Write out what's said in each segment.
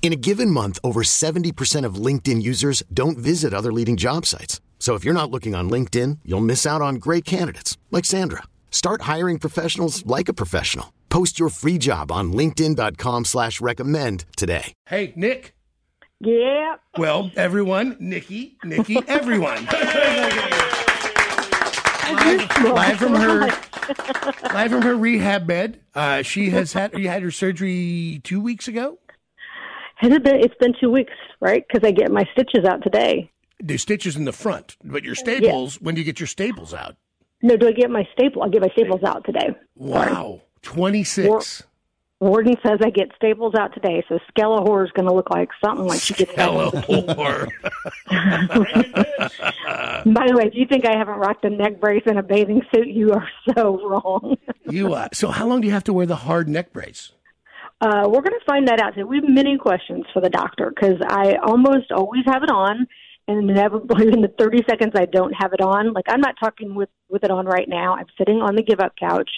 In a given month, over 70% of LinkedIn users don't visit other leading job sites. So if you're not looking on LinkedIn, you'll miss out on great candidates like Sandra. Start hiring professionals like a professional. Post your free job on LinkedIn.com slash recommend today. Hey, Nick. Yeah. Well, everyone, Nikki, Nikki, everyone. live, live from her live from her rehab bed. Uh, she has had you had her surgery two weeks ago. Has it been? It's been two weeks, right? Because I get my stitches out today. The stitches in the front, but your staples. When do you get your staples out? No, do I get my staple? I get my staples out today. Wow, twenty six. Warden says I get staples out today, so Skellahor is going to look like something like she gets. Hello. By the way, if you think I haven't rocked a neck brace and a bathing suit, you are so wrong. you uh, so how long do you have to wear the hard neck brace? Uh, we're going to find that out. We have many questions for the doctor because I almost always have it on, and inevitably in the 30 seconds I don't have it on, like I'm not talking with with it on right now. I'm sitting on the give up couch,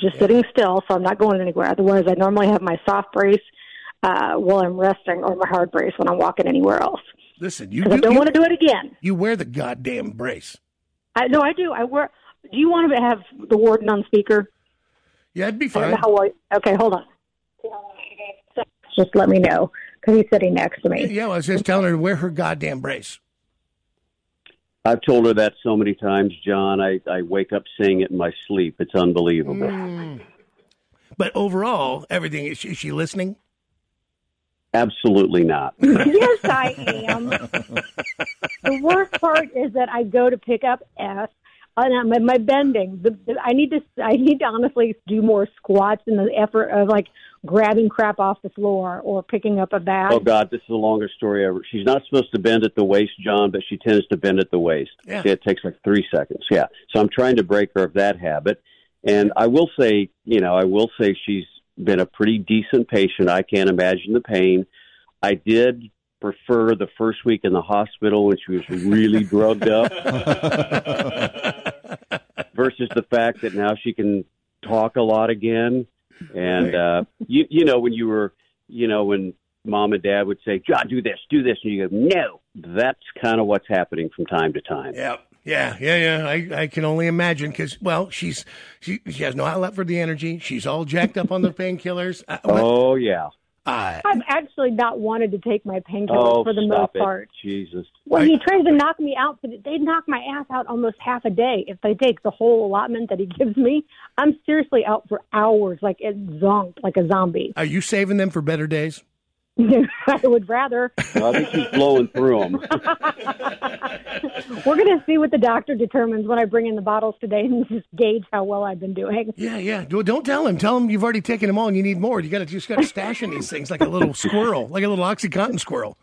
just Yeah. sitting still, so I'm not going anywhere. Otherwise, I normally have my soft brace uh, while I'm resting, or my hard brace when I'm walking anywhere else. Listen, you Because I do, don't want to do it again. you wear the goddamn brace. I no, I do. I wear. Do you want to have the warden on speaker? Yeah, it'd be I don't fine. know how okay, hold on. Just let me know because he's sitting next to me. Yeah, I was just telling her to wear her goddamn brace. I've told her that so many times, John. I, I wake up saying it in my sleep. It's unbelievable. Mm. But overall, everything is she, is she listening? Absolutely not. yes, I am. the worst part is that I go to pick up S. And my, my bending, the, the, I need to, I need to honestly do more squats in the effort of like grabbing crap off the floor or picking up a bag. Oh God, this is the longest story ever. She's not supposed to bend at the waist, John, but she tends to bend at the waist. Yeah. See, It takes like three seconds. Yeah. So I'm trying to break her of that habit. And I will say, you know, I will say she's been a pretty decent patient. I can't imagine the pain. I did prefer the first week in the hospital when she was really drugged up versus the fact that now she can talk a lot again. And uh, you you know when you were you know when mom and dad would say, "John, do this, do this," and you go, "No." That's kind of what's happening from time to time. Yeah, yeah, yeah, yeah. I, I can only imagine because well, she's she she has no outlet for the energy. She's all jacked up on the painkillers. Uh, Oh yeah. Uh, I've actually not wanted to take my painkillers Oh, for the stop most it. part. Jesus. Well, I- he tries to knock me out, but they knock my ass out almost half a day. If they take the whole allotment that he gives me, I'm seriously out for hours, like it's zonked, like a zombie. are you saving them for better days? I would rather. No, I think she's blowing through them. We're going to see what the doctor determines when I bring in the bottles today and just gauge how well I've been doing. Yeah, yeah. Well, don't tell him. Tell him you've already taken them all and you need more. You got to just got to stash in these things like a little squirrel, like a little oxycontin squirrel.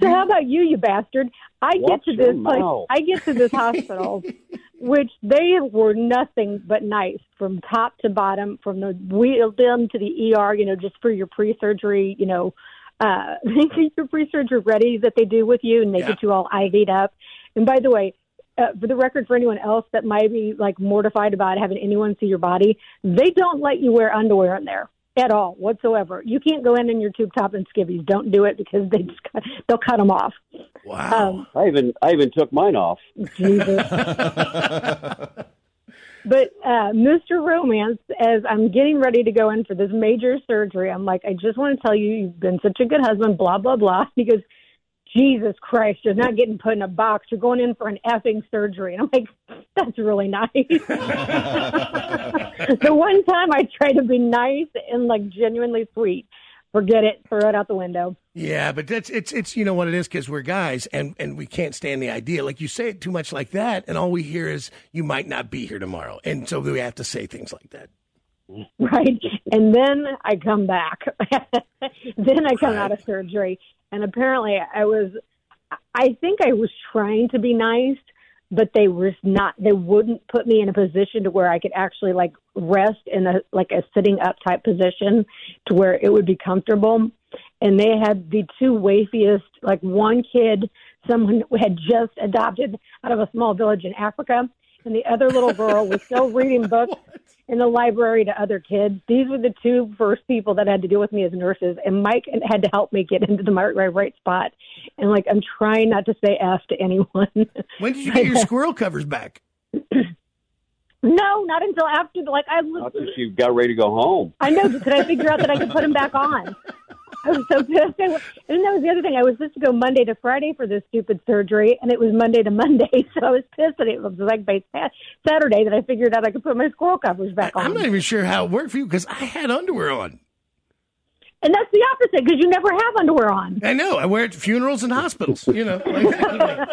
So how about you, you bastard? I Watch get to this place. I get to this hospital, which they were nothing but nice from top to bottom, from the wheel them to the ER. You know, just for your pre-surgery. You know, uh, they get your pre-surgery ready that they do with you, and they Yeah. get you all IV'd up. And by the way. Uh, for the record, for anyone else that might be like mortified about having anyone see your body, they don't let you wear underwear in there at all whatsoever. You can't go in in your tube top and skivvies. Don't do it because they just cut, they'll cut them off. Wow. Um, I even I even took mine off. Jesus. But uh, Mr. Romance, as I'm getting ready to go in for this major surgery, I'm like, I just want to tell you, you've been such a good husband, blah, blah, blah. He goes, Jesus Christ, you're not getting put in a box. You're going in for an effing surgery. And I'm like, that's really nice. the one time I try to be nice and like genuinely sweet, forget it, throw it out the window. Yeah, but that's it's it's you know what it is because we're guys and and we can't stand the idea. Like you say it too much like that, and all we hear is you might not be here tomorrow, and so we have to say things like that. Right. And then I come back. then I come Right. out of surgery. And apparently I was, I think I was trying to be nice, but they were not, they wouldn't put me in a position to where I could actually like rest in a, like a sitting up type position to where it would be comfortable. And they had the two wafiest, like one kid, someone had just adopted out of a small village in Africa. And the other little girl was still reading books in the library to other kids. These were the two first people that had to deal with me as nurses, and Mike had to help me get into the right, right, right spot. And like, I'm trying not to say F to anyone. When did you get your uh, squirrel covers back? no, not until after. Like, I was, Not that you got ready to go home. I know, because I figured out that I could put them back on. I was so pissed. I, and that was the other thing. I was supposed to go Monday to Friday for this stupid surgery, and it was Monday to Monday. So I was pissed that it was like by Saturday that I figured out I could put my squirrel covers back on. I'm not even sure how it worked for you because I had underwear on. And that's the opposite because you never have underwear on. I know. I wear it to funerals and hospitals. You know. like-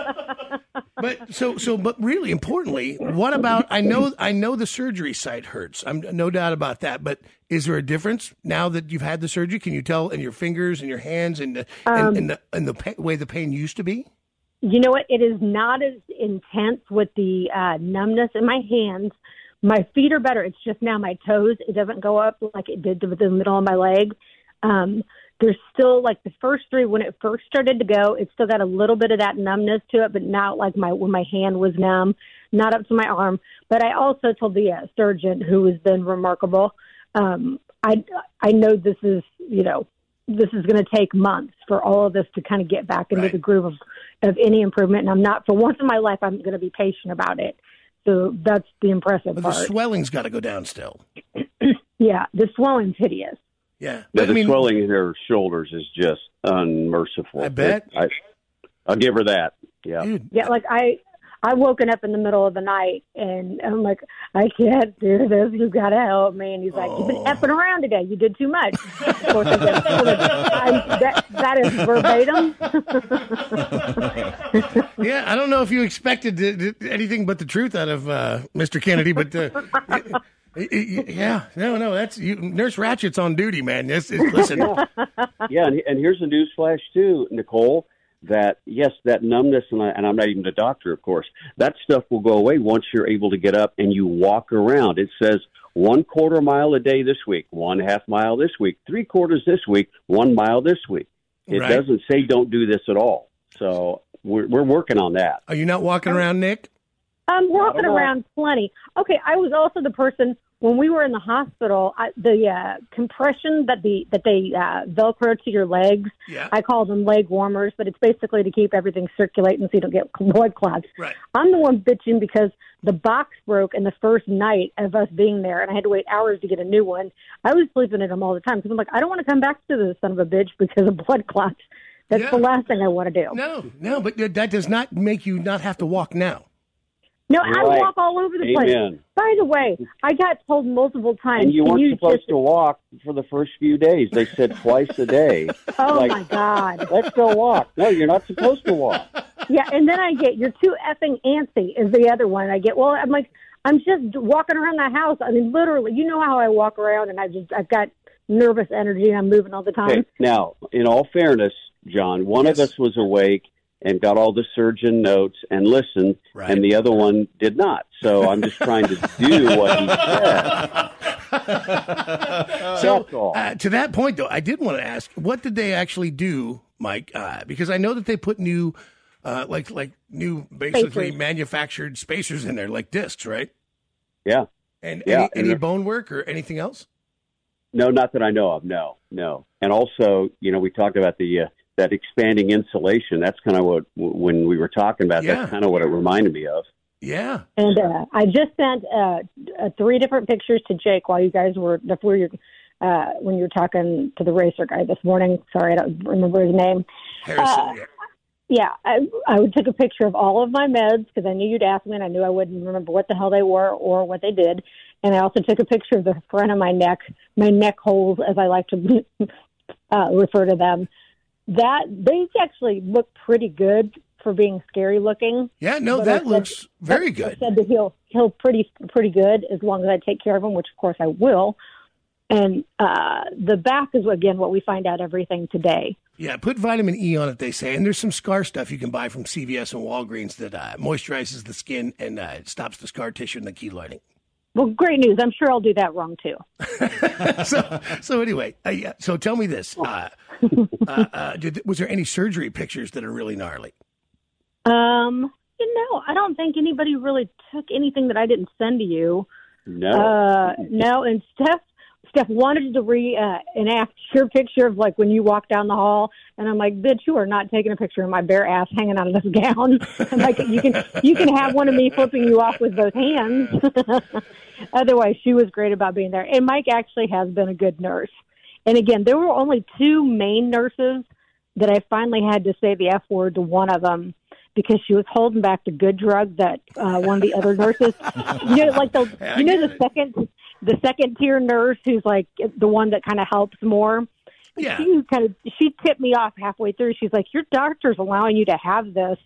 but so so. But really importantly, what about? I know I know the surgery site hurts. I'm no doubt about that. But is there a difference now that you've had the surgery? Can you tell in your fingers and your hands and the, and, and the and the pa- way the pain used to be? You know what? It is not as intense with the uh, numbness in my hands. My feet are better. It's just now my toes. It doesn't go up like it did to the middle of my leg. Um, there's still like the first three when it first started to go. It still got a little bit of that numbness to it, but now like my when my hand was numb, not up to my arm. But I also told the uh, surgeon, who has been remarkable, um, I I know this is you know this is going to take months for all of this to kind of get back into Right. the groove of of any improvement. And I'm not for once in my life I'm going to be patient about it. So that's the impressive But the part. swelling's got to go down still. yeah, the swelling's hideous. Yeah. The, I the mean, swelling in her shoulders is just unmerciful. I bet. I, I'll give her that. Yeah. dude, Yeah, like I, I woken up in the middle of the night and I'm like, I can't do this. You gotta help me. And he's like, You've been Oh. effing around today. You did too much. Of course, I said, I, that, that is verbatim. Yeah, I don't know if you expected to, to- anything but the truth out of uh, Mr. Kennedy, but uh, yeah, no, no, that's you, Nurse Ratched's on duty, man. This is, listen, yeah, and, and here's a news flash too, Nicole. That yes, that numbness, and, I, and I'm not even a doctor, of course. That stuff will go away once you're able to get up and you walk around. It says one quarter mile a day this week, one half mile this week, three quarters this week, one mile this week. It Right. doesn't say don't do this at all. So we're we're working on that. are you not walking um, around, Nick? I'm walking Not a lot. around plenty. Okay, I was also the person when we were in the hospital. I, the uh, compression that the that they uh, velcro to your legs. Yeah. I call them leg warmers, but it's basically to keep everything circulating so you don't get blood clots. Right. I'm the one bitching because the box broke in the first night of us being there, and I had to wait hours to get a new one. I was sleeping in them all the time because I'm like, I don't want to come back to this son of a bitch because of blood clots. That's Yeah. the last thing I want to do. No, no, but that does not make you not have to walk now. No, I walk all over the place. Amen. By the way, I got told multiple times. And you weren't you supposed just, to walk for the first few days. They said twice a day. Oh like, my god! Let's go walk. No, you're not supposed to walk. Yeah, and then I get you're too effing antsy is the other one. I get well, I'm like I'm just walking around the house. I mean, literally, you know how I walk around, and I just I've got nervous energy, and I'm moving all the time. Okay. Now, in all fairness, John, one of us was awake and got all the surgeon notes and listened, Right. and the other one did not. So I'm just trying to do what he said. So, uh, to that point, though, I did want to ask, what did they actually do, Mike? Uh, because I know that they put new, uh, like like new, basically Spacers. manufactured spacers in there, like discs, right? Yeah. And Yeah, any, and any they're- bone work or anything else? No, not that I know of. No, no. And also, you know, we talked about the uh, that expanding insulation. That's kind of what when we were talking about. Yeah. That's kind of what it reminded me of. Yeah. And uh, I just sent uh, uh, three different pictures to Jake while you guys were before you uh, when you were talking to the racer guy this morning. Sorry, I don't remember his name. Harrison. Uh, yeah. Yeah, I, I took a picture of all of my meds because I knew you'd ask me, and I knew I wouldn't remember what the hell they were or what they did. And I also took a picture of the front of my neck, my neck holes, as I like to uh, refer to them. That they actually look pretty good for being scary looking. Yeah, no, But that said- looks very I good. said that he'll he'll pretty pretty good as long as I take care of him, which of course I will. And uh, the back is again what we find out everything today. Yeah, put vitamin E on it, they say. And there's some scar stuff you can buy from CVS and Walgreens that uh, moisturizes the skin and uh, stops the scar tissue and the keloiding. Well, great news. I'm sure I'll do that wrong too. so, so anyway, uh, yeah, so tell me this: uh, uh, uh, did, was there any surgery pictures that are really gnarly? Um, you know, I don't think anybody really took anything that I didn't send to you. No. Uh, no, and Steph, Steph wanted to re uh, enact your picture of like when you walk down the hall, and I'm like, bitch, you are not taking a picture of my bare ass hanging out of this gown. I'm like, you can you can have one of me flipping you off with both hands. Otherwise, she was great about being there, and Mike actually has been a good nurse. And again, there were only two main nurses that I finally had to say the F word to one of them because she was holding back the good drug that uh, one of the other nurses, you know, like the, you know, the second, the second tier nurse who's like the one that kind of helps more. Yeah. She kind of, she tipped me off halfway through. She's like, your doctor's allowing you to have this.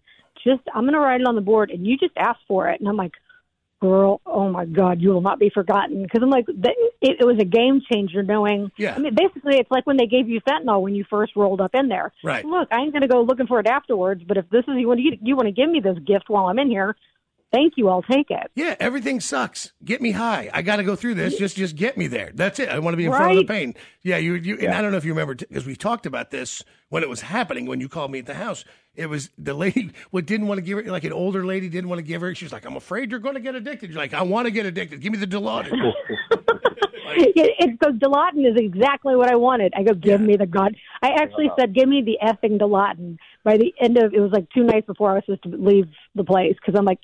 Just, I'm going to write it on the board and you just ask for it. And I'm like, girl, oh my God, you will not be forgotten. Because I'm like, th- it, it was a game changer knowing. Yeah. I mean, basically, it's like when they gave you fentanyl when you first rolled up in there. Right. Look, I ain't going to go looking for it afterwards, but if this is you want to you want to give me this gift while I'm in here, thank you, I'll take it. Yeah, everything sucks. Get me high. I got to go through this. Just, just get me there. That's it. I want to be in front of the Right. pain. Yeah, you, you. And I don't know if you remember because we talked about this when it was happening. When you called me at the house, it was the lady what didn't want to give her like an older lady didn't want to give her. She's like, I'm afraid you're going to get addicted. You're like, I want to get addicted. Give me the Dilaudid. It, it goes Dilaudid is exactly what I wanted. I go, give me the god. I actually said, give me the effing Dilaudid. By the end of it was like two nights before I was supposed to leave the place because I'm like,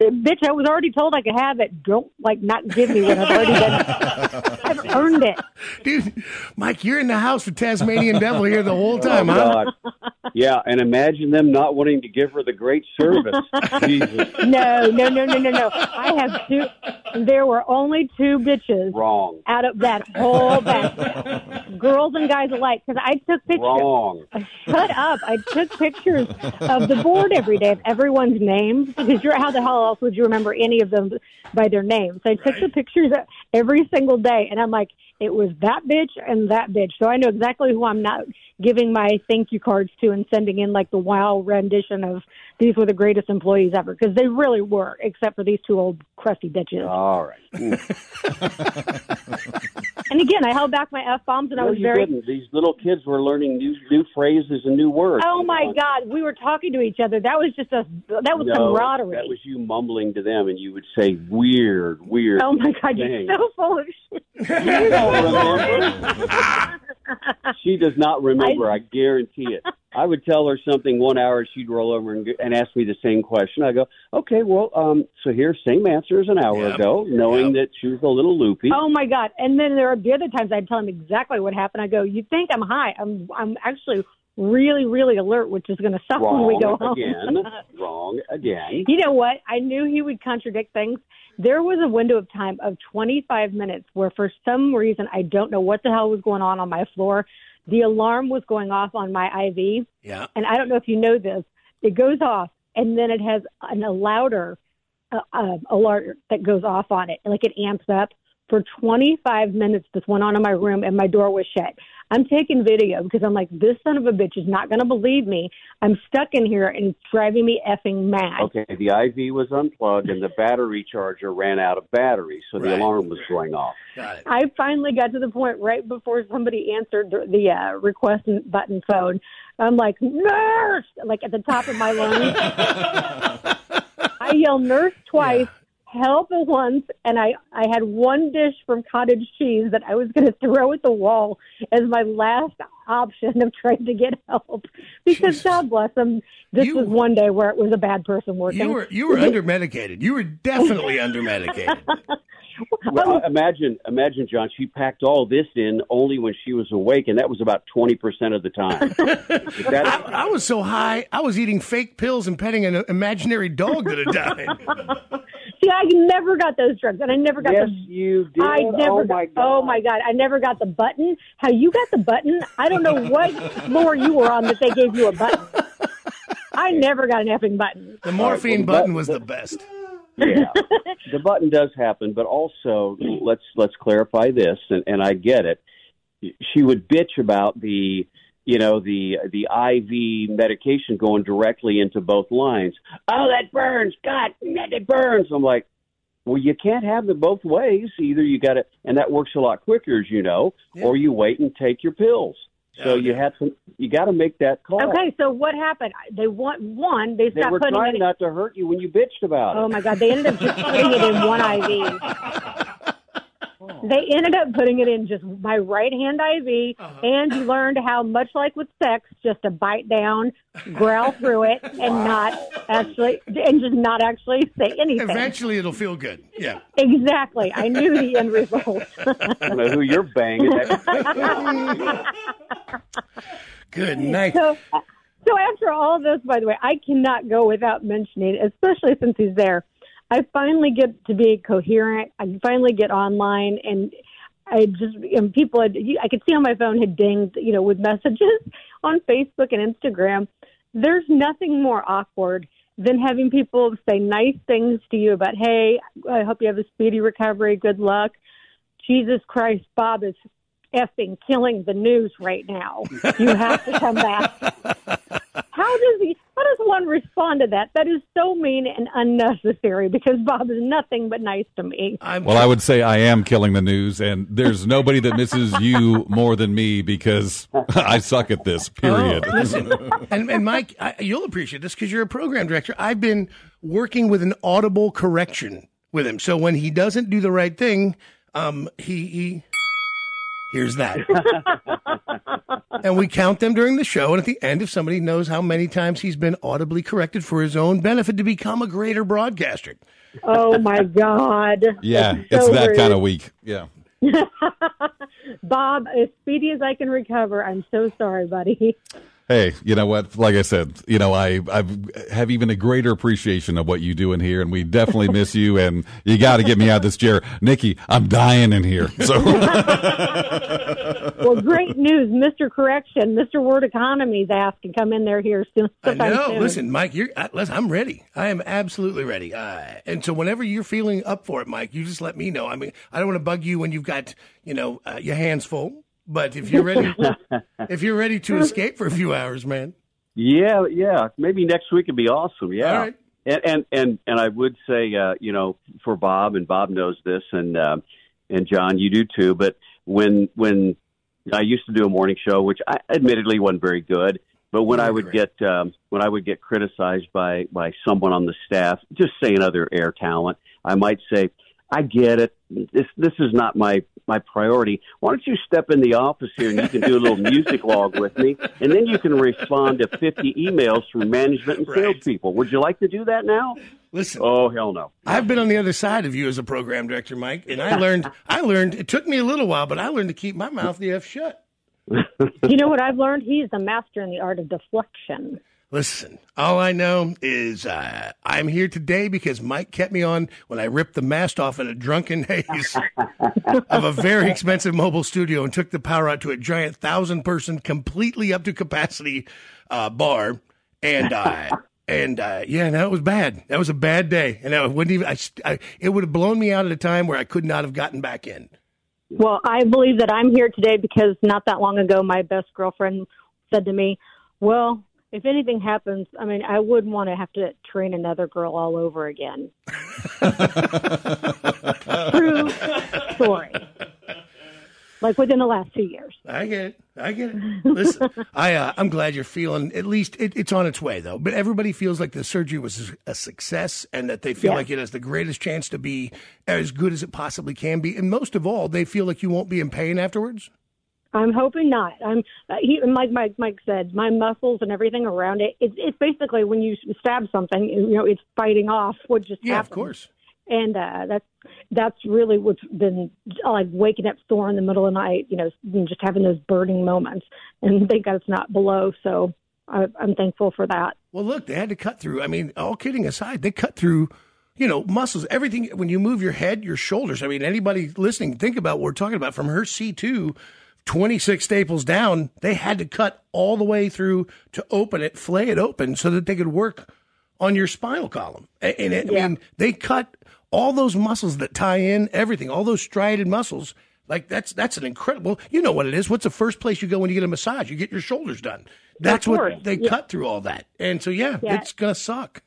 bitch, I was already told I could have it. Don't like not give me what I've already been. I've earned it. Dude, Mike, you're in the house with Tasmanian Devil here the whole oh, time, oh, huh? God. Yeah, and imagine them not wanting to give her the great service. Jesus, No, no, no, no, no, no. I have two. There were only two bitches wrong, out of that whole batch, girls and guys alike. Because I took pictures. wrong. Shut up! I took pictures of the board every day of everyone's names because you're how the hell else would you remember any of them by their names? So I took the pictures every single day, and I'm like, it was that bitch and that bitch. So I know exactly who I'm not giving my thank you cards to and sending in like the wow rendition of these were the greatest employees ever because they really were, except for these two old crusty bitches. All right. And again, I held back my f bombs, and I No, was you very. didn't. These little kids were learning new new phrases and new words. Oh my God, we were talking to each other. That was just a that was No, camaraderie. that was you mumbling to them, and you would say weird, weird. Oh my God, you're so full of shit. You don't remember. she does not remember. I, guarantee it. I would tell her something one hour, she'd roll over and, and ask me the same question. I go, okay, well, um, so here's same answer as an hour Yep. ago, knowing that she was a little loopy. Oh my God! And then there are the other times I'd tell him exactly what happened. I go, "You think I'm high? I'm I'm actually really really alert, which is going to suck when we go home." again. Wrong again. you know what? I knew he would contradict things. There was a window of time of 25 minutes where, for some reason, I don't know what the hell was going on on my floor. The alarm was going off on my IV, Yeah. and I don't know if you know this. It goes off, and then it has an, a louder uh, uh, alert that goes off on it, like it amps up. For 25 minutes, this went on in my room, and my door was shut. I'm taking video because I'm like, this son of a bitch is not going to believe me. I'm stuck in here, and it's driving me effing mad. Okay, the IV was unplugged and the battery charger ran out of battery, so the alarm was going off. Got it. I finally got to the point right before somebody answered the, the uh, request button phone. I'm like, nurse, like at the top of my lungs. I yell nurse twice, help once, and I, I had one dish from cottage cheese that I was going to throw at the wall as my last option of trying to get help. Because Jesus. God bless them, this You- was one day where it was a bad person working. You were you were under medicated. You were definitely under medicated. well, imagine, imagine, John. She packed all this in only when she was awake, and that was about twenty percent of the time. that, I, I was so high, I was eating fake pills and petting an imaginary dog that had died. See, I never got those drugs, and I never got yes, the. you did. I oh never. oh got, my god! Oh my god! I never got the button. How you got the button? I don't know what floor you were on that they gave you a button. I never got an effing button. The morphine well, button that- was the best. yeah, the button does happen, but also let's let's clarify this, and, and I get it. She would bitch about the you know the the IV medication going directly into both lines. Oh, that burns! God, that it burns! I'm like, well, you can't have it both ways. Either you got to, and that works a lot quicker, as you know, Yeah. or you wait and take your pills. So Oh, you yeah. have to, you got to make that call. Okay, so what happened? They want one. They They stopped were putting trying it. In, not to hurt you when you bitched about it. oh my god! They ended up just putting it in one IV. They ended up putting it in just my right hand IV, Uh-huh. and you learned how much like with sex, just to bite down, growl through it, and not actually, and just not actually say anything. Eventually, it'll feel good. Yeah. Exactly. I knew the end result. I don't know who you're banging. Good night. so, so after all of this, by the way, I cannot go without mentioning, especially since he's there. I finally get to be coherent. I finally get online, and I just and people had. I could see on my phone had dinged, you know, with messages on Facebook and Instagram. There's nothing more awkward than having people say nice things to you about, "Hey, I hope you have a speedy recovery. Good luck." Jesus Christ, Bob is effing killing the news right now. You have to come back. How does he? How does one respond to that? That is so mean and unnecessary because Bob is nothing but nice to me. I'm Well, I would say I am killing the news, and there's nobody that misses you more than me because I suck at this. Period. Oh, listen, and, and Mike, I, you'll appreciate this because you're a program director. I've been working with an audible correction with him, so when he doesn't do the right thing, um, he he hears that, and we count them during the show. And at the end, if somebody knows how many times he's been audibly corrected for his own benefit to become a greater broadcaster, Oh my God! Yeah, That's it's that rude. kind of week. Yeah. Bob, as speedy as I can recover, I'm so sorry, buddy. Hey, you know what? Like I said, you know, I I've have even a greater appreciation of what you do in here, and we definitely miss you. And you got to get me out of this chair, Nikki. I'm dying in here. So Well, great news, Mr. Correction, Mr. Word Economy's asked to come in there here soon. I know. soon. Listen, Mike, you're. I, listen, I'm ready. I am absolutely ready. Uh, and so, whenever you're feeling up for it, Mike, you just let me know. I mean, I don't want to bug you when you've got you know uh, your hands full. But if you're ready, if you're ready to escape for a few hours, man. Yeah, yeah. Maybe next week would be awesome. Yeah. All right. And and and and I would say, uh, you know, for Bob and Bob knows this, and uh, and John, you do too. But when when I used to do a morning show, which I admittedly wasn't very good, but when I would get um, when I would get criticized by by someone on the staff, just saying other air talent, I might say, I get it. This this is not my my priority. Why don't you step in the office here and you can do a little music log with me, and then you can respond to fifty emails from management and Right. salespeople. Would you like to do that now? Listen, Oh hell no. I've been on the other side of you as a program director, Mike, and I learned. I learned. It took me a little while, but I learned to keep my mouth the f shut. You know what I've learned? He's a master in the art of deflection. Listen, all I know is uh, I'm here today because Mike kept me on when I ripped the mast off in a drunken haze of a very expensive mobile studio and took the power out to a giant thousand person, completely up to capacity uh, bar. And uh, and uh, yeah, that was bad. That was a bad day, and I wouldn't even. I, I it would have blown me out at a time where I could not have gotten back in. Well, I believe that I'm here today because not that long ago, my best girlfriend said to me, Well, if anything happens, I mean, I wouldn't want to have to train another girl all over again. True story. Like within the last two years. I get it. I get it. Listen, I uh, I'm glad you're feeling at least it, it's on its way though. But everybody feels like the surgery was a success and that they feel Yeah. like it has the greatest chance to be as good as it possibly can be. And most of all, they feel like you won't be in pain afterwards. I'm hoping not. I'm uh, he, like Mike Mike said, my muscles and everything around it. It's it's basically when you stab something, you know, it's fighting off what just Yeah, happened. of course. and uh, that's that's really what's been like waking up sore in the middle of the night, you know, just having those burning moments. And thank God it's not below. So I, I'm thankful for that. Well, look, they had to cut through. I mean, all kidding aside, they cut through, you know, muscles, everything. When you move your head, your shoulders. I mean, anybody listening, think about what we're talking about. From her C2, 26 staples down, they had to cut all the way through to open it, flay it open so that they could work on your spinal column. And it, Yeah. I mean, they cut all those muscles that tie in everything, all those striated muscles. Like that's that's an incredible. You know what it is? What's the first place you go when you get a massage? You get your shoulders done. That's what they Yeah. cut through all that. And so yeah, Yeah. it's gonna suck.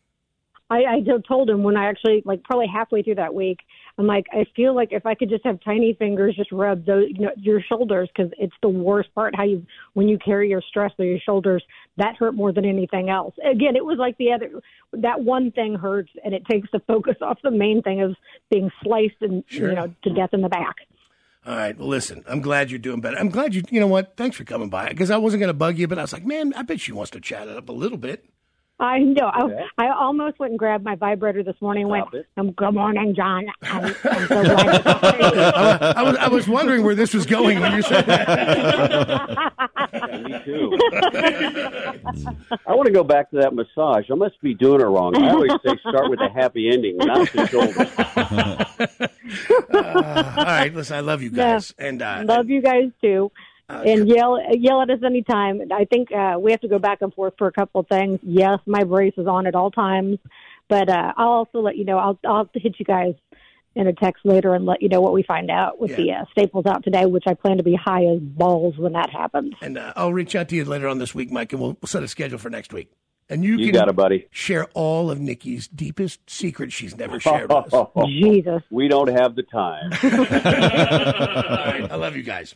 I, I told him when I actually like probably halfway through that week, I'm like, I feel like if I could just have tiny fingers, just rub those you know, your shoulders because it's the worst part. How you when you carry your stress through your shoulders, that hurt more than anything else. Again, it was like the other that one thing hurts, and it takes the focus off the main thing of being sliced and Sure. you know to death in the back. All right. Well, listen, I'm glad you're doing better. I'm glad you. You know what? Thanks for coming by because I wasn't gonna bug you, but I was like, man, I bet she wants to chat it up a little bit. I know. Okay. I, I almost went and grabbed my vibrator this morning. and Stop went, it. um, "Good morning, John. I'm, I'm so glad to talk to you." I, I was I was wondering where this was going when you said that. Yeah, me too. I want to go back to that massage. I must be doing it wrong. I always say start with a happy ending, not the shoulders. Uh, all right. Listen, I love you guys, and uh, Love you guys too. And yell yell at us anytime. I think uh, we have to go back and forth for a couple of things. Yes, my brace is on at all times, but uh, I'll also let you know. I'll I'll hit you guys in a text later and let you know what we find out with the uh, staples out today, which I plan to be high as balls when that happens. And uh, I'll reach out to you later on this week, Mike, and we'll, we'll set a schedule for next week. And you, You can got it, buddy. share all of Nikki's deepest secrets she's never shared with us. Jesus, we don't have the time. all right, I love you guys.